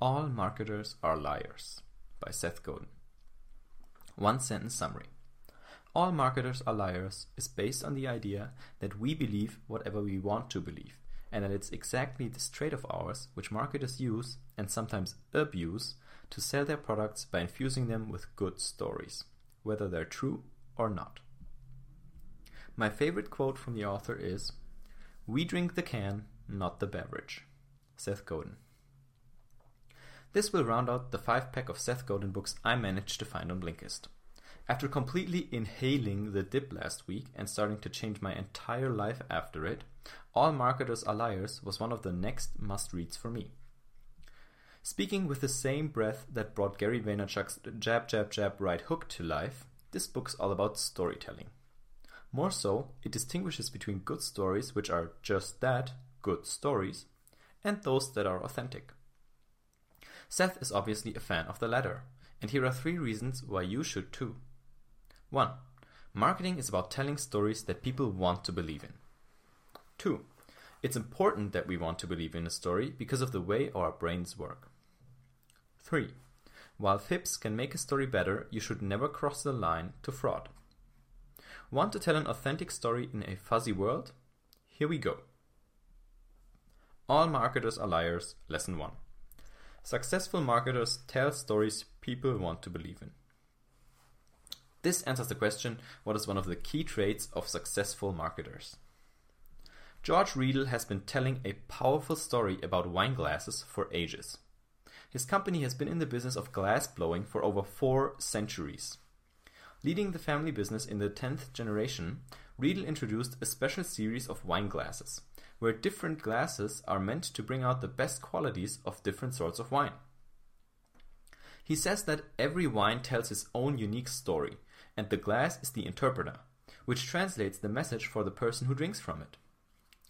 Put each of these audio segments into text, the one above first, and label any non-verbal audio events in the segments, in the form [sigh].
All Marketers Are Liars by Seth Godin. One sentence summary. All Marketers Are Liars is based on the idea that we believe whatever we want to believe, and that it's exactly this trait of ours which marketers use and sometimes abuse to sell their products by infusing them with good stories, whether they're true or not. My favorite quote from the author is We drink the can, not the beverage. Seth Godin. This will round out the five pack of Seth Godin books I managed to find on Blinkist. After completely inhaling the dip last week and starting to change my entire life after it, All Marketers Are Liars was one of the next must reads for me. Speaking with the same breath that brought Gary Vaynerchuk's Jab Jab Jab Right Hook to life, this book's all about storytelling. More so, it distinguishes between good stories, which are just that, good stories, and those that are authentic. Seth is obviously a fan of the latter, and here are three reasons why you should too. 1. Marketing is about telling stories that people want to believe in. 2. It's important that we want to believe in a story because of the way our brains work. 3. While fibs can make a story better, you should never cross the line to fraud. Want to tell an authentic story in a fuzzy world? Here we go. All marketers are liars, lesson 1. Successful marketers tell stories people want to believe in. This answers the question what is one of the key traits of successful marketers? George Riedel has been telling a powerful story about wine glasses for ages. His company has been in the business of glass blowing for over four centuries. Leading the family business in the 10th generation, Riedel introduced a special series of wine glasses where different glasses are meant to bring out the best qualities of different sorts of wine. He says that every wine tells its own unique story, and the glass is the interpreter, which translates the message for the person who drinks from it.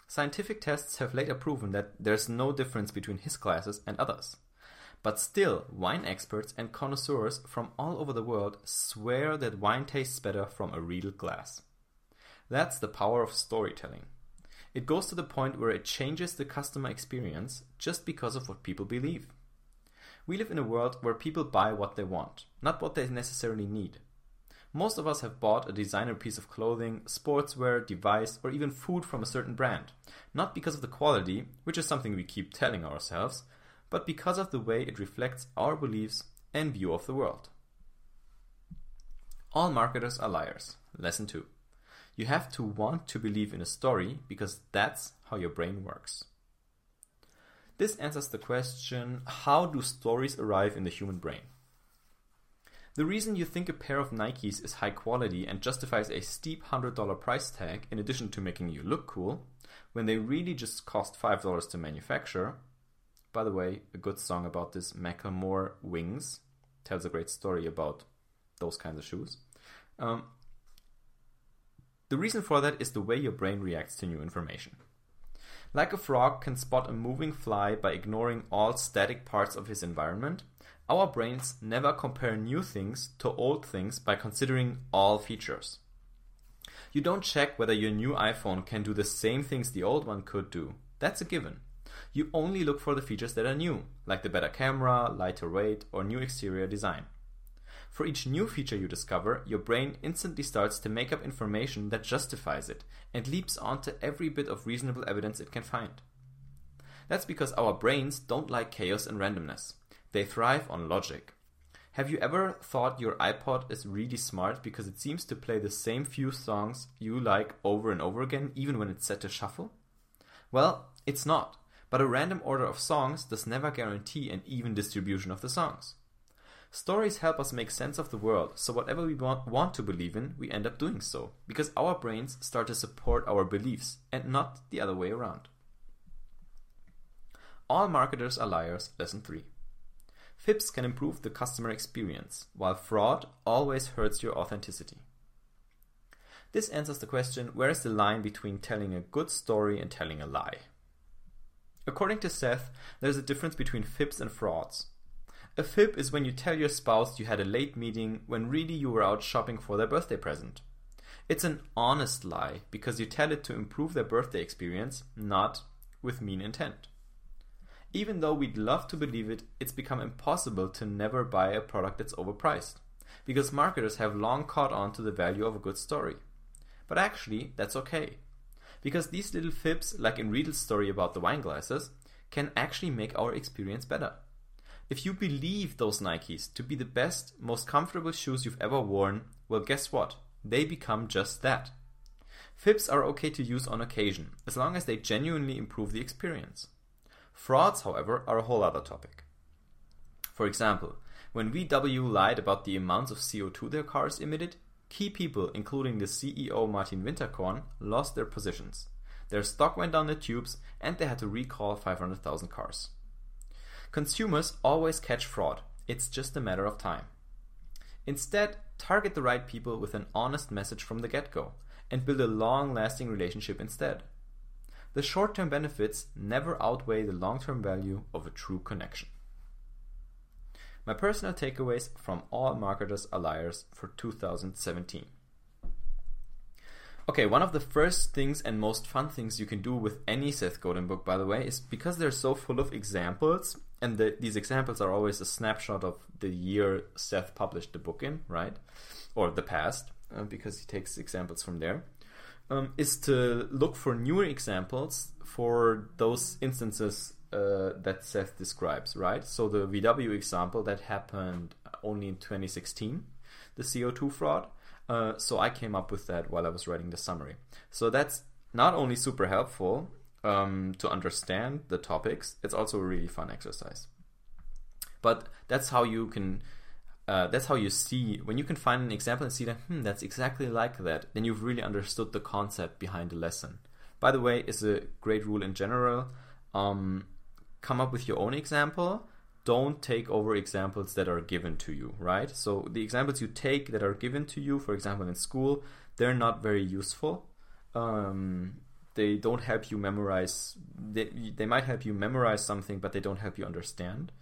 Scientific tests have later proven that there's no difference between his glasses and others. But still, wine experts and connoisseurs from all over the world swear that wine tastes better from a Riedel glass. That's the power of storytelling. It goes to the point where it changes the customer experience just because of what people believe. We live in a world where people buy what they want, not what they necessarily need. Most of us have bought a designer piece of clothing, sportswear, device, or even food from a certain brand, not because of the quality, which is something we keep telling ourselves, but because of the way it reflects our beliefs and view of the world. All marketers are liars. Lesson 2. You have to want to believe in a story because that's how your brain works. This answers the question how do stories arrive in the human brain? The reason you think a pair of Nikes is high quality and justifies a steep $100 price tag, in addition to making you look cool, when they really just cost $5 to manufacture. By the way, a good song about this, Macklemore Wings, tells a great story about those kinds of shoes. Um, the reason for that is the way your brain reacts to new information. Like a frog can spot a moving fly by ignoring all static parts of his environment, our brains never compare new things to old things by considering all features. You don't check whether your new iPhone can do the same things the old one could do. That's a given. You only look for the features that are new, like the better camera, lighter weight, or new exterior design. For each new feature you discover, your brain instantly starts to make up information that justifies it and leaps onto every bit of reasonable evidence it can find. That's because our brains don't like chaos and randomness. They thrive on logic. Have you ever thought your iPod is really smart because it seems to play the same few songs you like over and over again, even when it's set to shuffle? Well, it's not, but a random order of songs does never guarantee an even distribution of the songs. Stories help us make sense of the world, so whatever we want, want to believe in, we end up doing so, because our brains start to support our beliefs, and not the other way around. All marketers are liars, lesson 3. Fibs can improve the customer experience, while fraud always hurts your authenticity. This answers the question where is the line between telling a good story and telling a lie? According to Seth, there's a difference between fibs and frauds. A fib is when you tell your spouse you had a late meeting when really you were out shopping for their birthday present. It's an honest lie because you tell it to improve their birthday experience, not with mean intent. Even though we'd love to believe it, it's become impossible to never buy a product that's overpriced. Because marketers have long caught on to the value of a good story. But actually, that's okay. Because these little fibs, like in Riedel's story about the wine glasses, can actually make our experience better. If you believe those Nikes to be the best, most comfortable shoes you've ever worn, well, guess what? They become just that. Fibs are okay to use on occasion, as long as they genuinely improve the experience. Frauds, however, are a whole other topic. For example, when VW lied about the amounts of CO2 their cars emitted, key people, including the CEO Martin Winterkorn, lost their positions. Their stock went down the tubes and they had to recall 500,000 cars. Consumers always catch fraud, it's just a matter of time. Instead, target the right people with an honest message from the get go and build a long lasting relationship instead. The short term benefits never outweigh the long term value of a true connection. My personal takeaways from All Marketers Are Liars for 2017. Okay, one of the first things and most fun things you can do with any Seth Godin book, by the way, is because they're so full of examples, and the, these examples are always a snapshot of the year Seth published the book in, right? Or the past, uh, because he takes examples from there. Um, is to look for newer examples for those instances uh, that Seth describes, right? So the VW example that happened only in 2016, the CO2 fraud uh, so I came up with that while I was writing the summary. So that's not only super helpful um, to understand the topics, it's also a really fun exercise. But that's how you can. Uh, that's how you see when you can find an example and see that hmm, that's exactly like that. Then you've really understood the concept behind the lesson. By the way, is a great rule in general. Um, come up with your own example don't take over examples that are given to you, right? So the examples you take that are given to you, for example, in school, they're not very useful. Um, they don't help you memorize. They, they might help you memorize something, but they don't help you understand.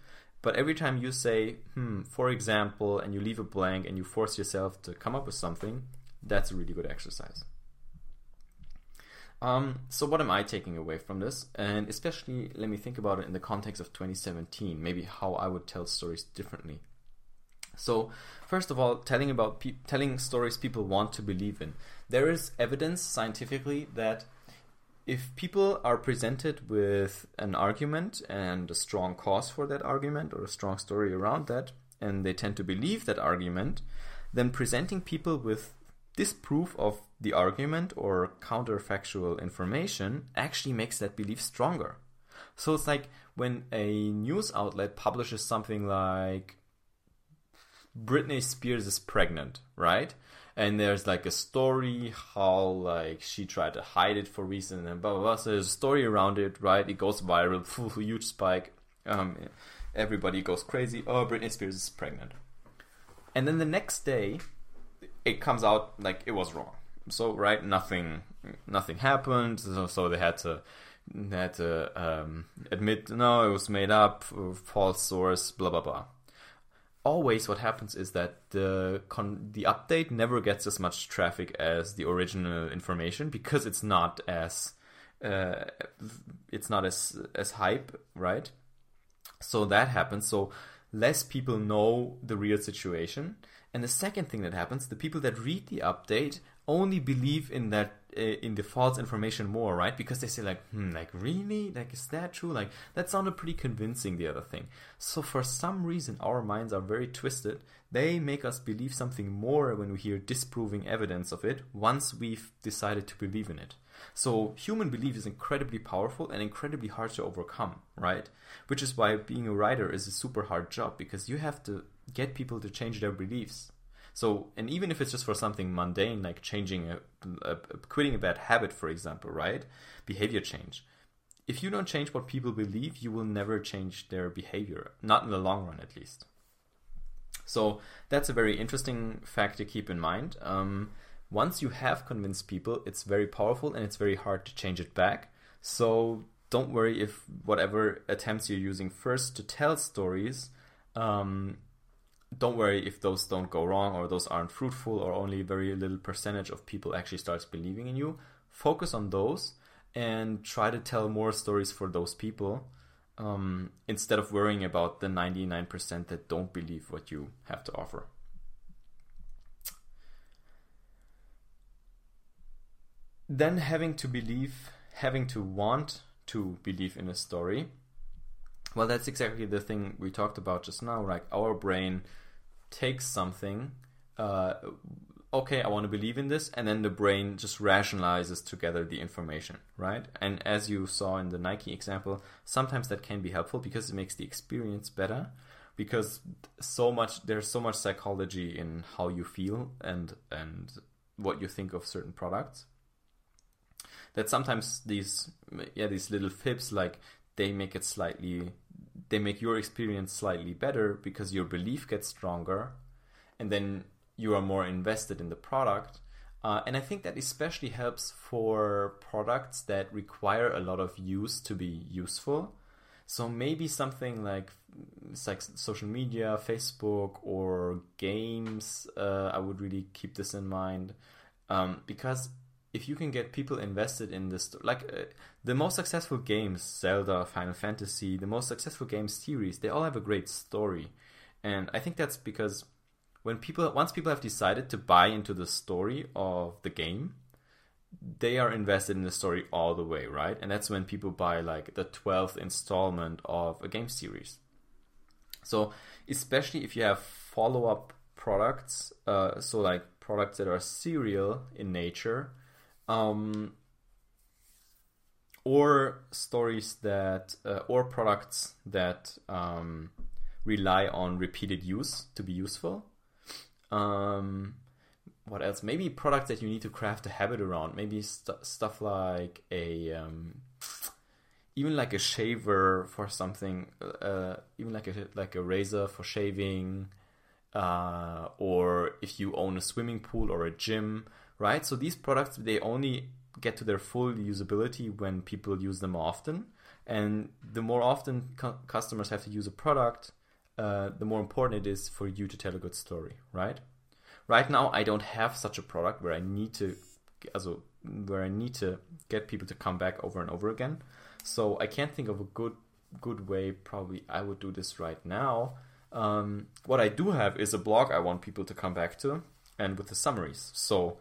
But every time you say, hmm, for example, and you leave a blank and you force yourself to come up with something, that's a really good exercise. Um, so what am I taking away from this? And especially, let me think about it in the context of 2017. Maybe how I would tell stories differently. So, first of all, telling about pe- telling stories people want to believe in. There is evidence scientifically that if people are presented with an argument and a strong cause for that argument or a strong story around that, and they tend to believe that argument, then presenting people with disproof of the argument or counterfactual information actually makes that belief stronger. So it's like when a news outlet publishes something like Britney Spears is pregnant, right? And there's like a story how like she tried to hide it for reason and blah blah blah. So there's a story around it, right? It goes viral, [laughs] huge spike. Um, everybody goes crazy. Oh, Britney Spears is pregnant. And then the next day, it comes out like it was wrong. So right, nothing nothing happened. So, so they had to they had to um, admit no, it was made up, false source, blah blah blah. Always, what happens is that the con- the update never gets as much traffic as the original information because it's not as uh, it's not as as hype, right? So that happens. So less people know the real situation and the second thing that happens, the people that read the update only believe in that uh, in the false information more, right? Because they say like, hmm, like really, like is that true? Like that sounded pretty convincing. The other thing. So for some reason, our minds are very twisted. They make us believe something more when we hear disproving evidence of it. Once we've decided to believe in it. So human belief is incredibly powerful and incredibly hard to overcome, right? Which is why being a writer is a super hard job because you have to get people to change their beliefs. So, and even if it's just for something mundane like changing a, a, a, quitting a bad habit, for example, right? Behavior change. If you don't change what people believe, you will never change their behavior, not in the long run, at least. So that's a very interesting fact to keep in mind. Um, once you have convinced people, it's very powerful and it's very hard to change it back. So don't worry if whatever attempts you're using first to tell stories um, don't worry if those don't go wrong or those aren't fruitful or only a very little percentage of people actually starts believing in you. Focus on those and try to tell more stories for those people um, instead of worrying about the 99% that don't believe what you have to offer. Then having to believe, having to want to believe in a story. Well, that's exactly the thing we talked about just now. Like our brain takes something, uh, okay, I want to believe in this, and then the brain just rationalizes together the information, right? And as you saw in the Nike example, sometimes that can be helpful because it makes the experience better. Because so much there's so much psychology in how you feel and and what you think of certain products that sometimes these yeah these little fibs like they make it slightly they make your experience slightly better because your belief gets stronger and then you are more invested in the product. Uh, and I think that especially helps for products that require a lot of use to be useful. So maybe something like like social media, Facebook, or games. Uh, I would really keep this in mind um, because if you can get people invested in this, like uh, the most successful games, Zelda, Final Fantasy, the most successful game series, they all have a great story, and I think that's because when people once people have decided to buy into the story of the game they are invested in the story all the way right? And that's when people buy like the 12th installment of a game series. So especially if you have follow-up products uh, so like products that are serial in nature um, or stories that uh, or products that um, rely on repeated use to be useful um, what else? Maybe products that you need to craft a habit around. Maybe st- stuff like a um, even like a shaver for something, uh, even like a like a razor for shaving, uh, or if you own a swimming pool or a gym, right? So these products they only get to their full usability when people use them often, and the more often cu- customers have to use a product, uh, the more important it is for you to tell a good story, right? Right now, I don't have such a product where I need to, also where I need to get people to come back over and over again. So I can't think of a good good way. Probably I would do this right now. Um, what I do have is a blog I want people to come back to, and with the summaries. So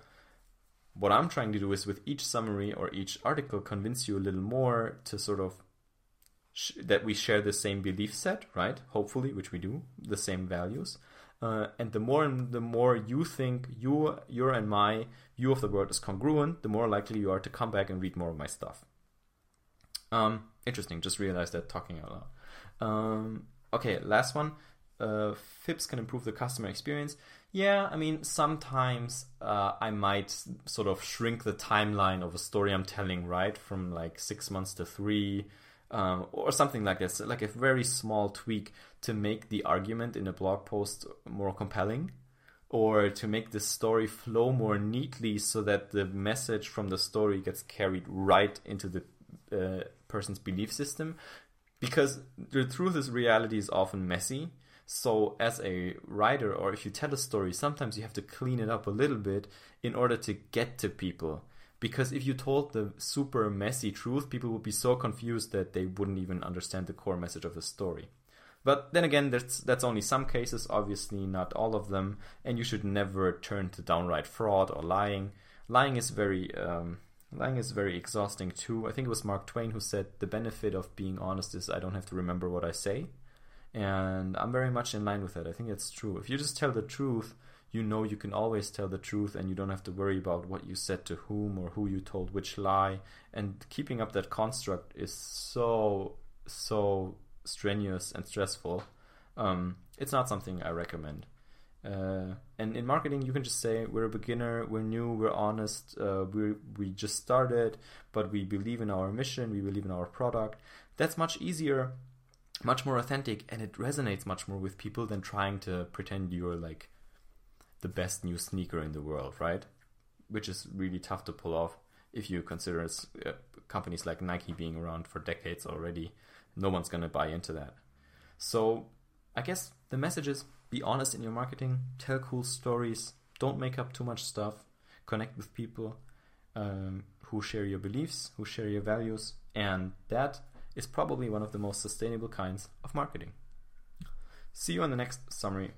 what I'm trying to do is with each summary or each article convince you a little more to sort of sh- that we share the same belief set, right? Hopefully, which we do, the same values. Uh, and the more and the more you think you, your and my view of the world is congruent, the more likely you are to come back and read more of my stuff. Um, interesting. Just realized that talking out loud. Um, okay, last one. Uh, FIBs can improve the customer experience. Yeah, I mean, sometimes uh, I might sort of shrink the timeline of a story I'm telling, right? From like six months to three, um, or something like this, like a very small tweak to make the argument in a blog post more compelling, or to make the story flow more neatly so that the message from the story gets carried right into the uh, person's belief system. Because the truth is, reality is often messy. So, as a writer, or if you tell a story, sometimes you have to clean it up a little bit in order to get to people because if you told the super messy truth, people would be so confused that they wouldn't even understand the core message of the story. But then again, that's that's only some cases, obviously not all of them, and you should never turn to downright fraud or lying. Lying is very um, lying is very exhausting too. I think it was Mark Twain who said the benefit of being honest is I don't have to remember what I say, and I'm very much in line with that. I think it's true. If you just tell the truth, you know you can always tell the truth and you don't have to worry about what you said to whom or who you told which lie. And keeping up that construct is so, so strenuous and stressful. Um, it's not something I recommend. Uh, and in marketing, you can just say we're a beginner, we're new, we're honest, uh, we we just started, but we believe in our mission, we believe in our product. That's much easier, much more authentic, and it resonates much more with people than trying to pretend you're like the best new sneaker in the world, right? Which is really tough to pull off if you consider uh, companies like Nike being around for decades already. No one's going to buy into that. So I guess the message is be honest in your marketing, tell cool stories, don't make up too much stuff, connect with people um, who share your beliefs, who share your values, and that is probably one of the most sustainable kinds of marketing. See you on the next summary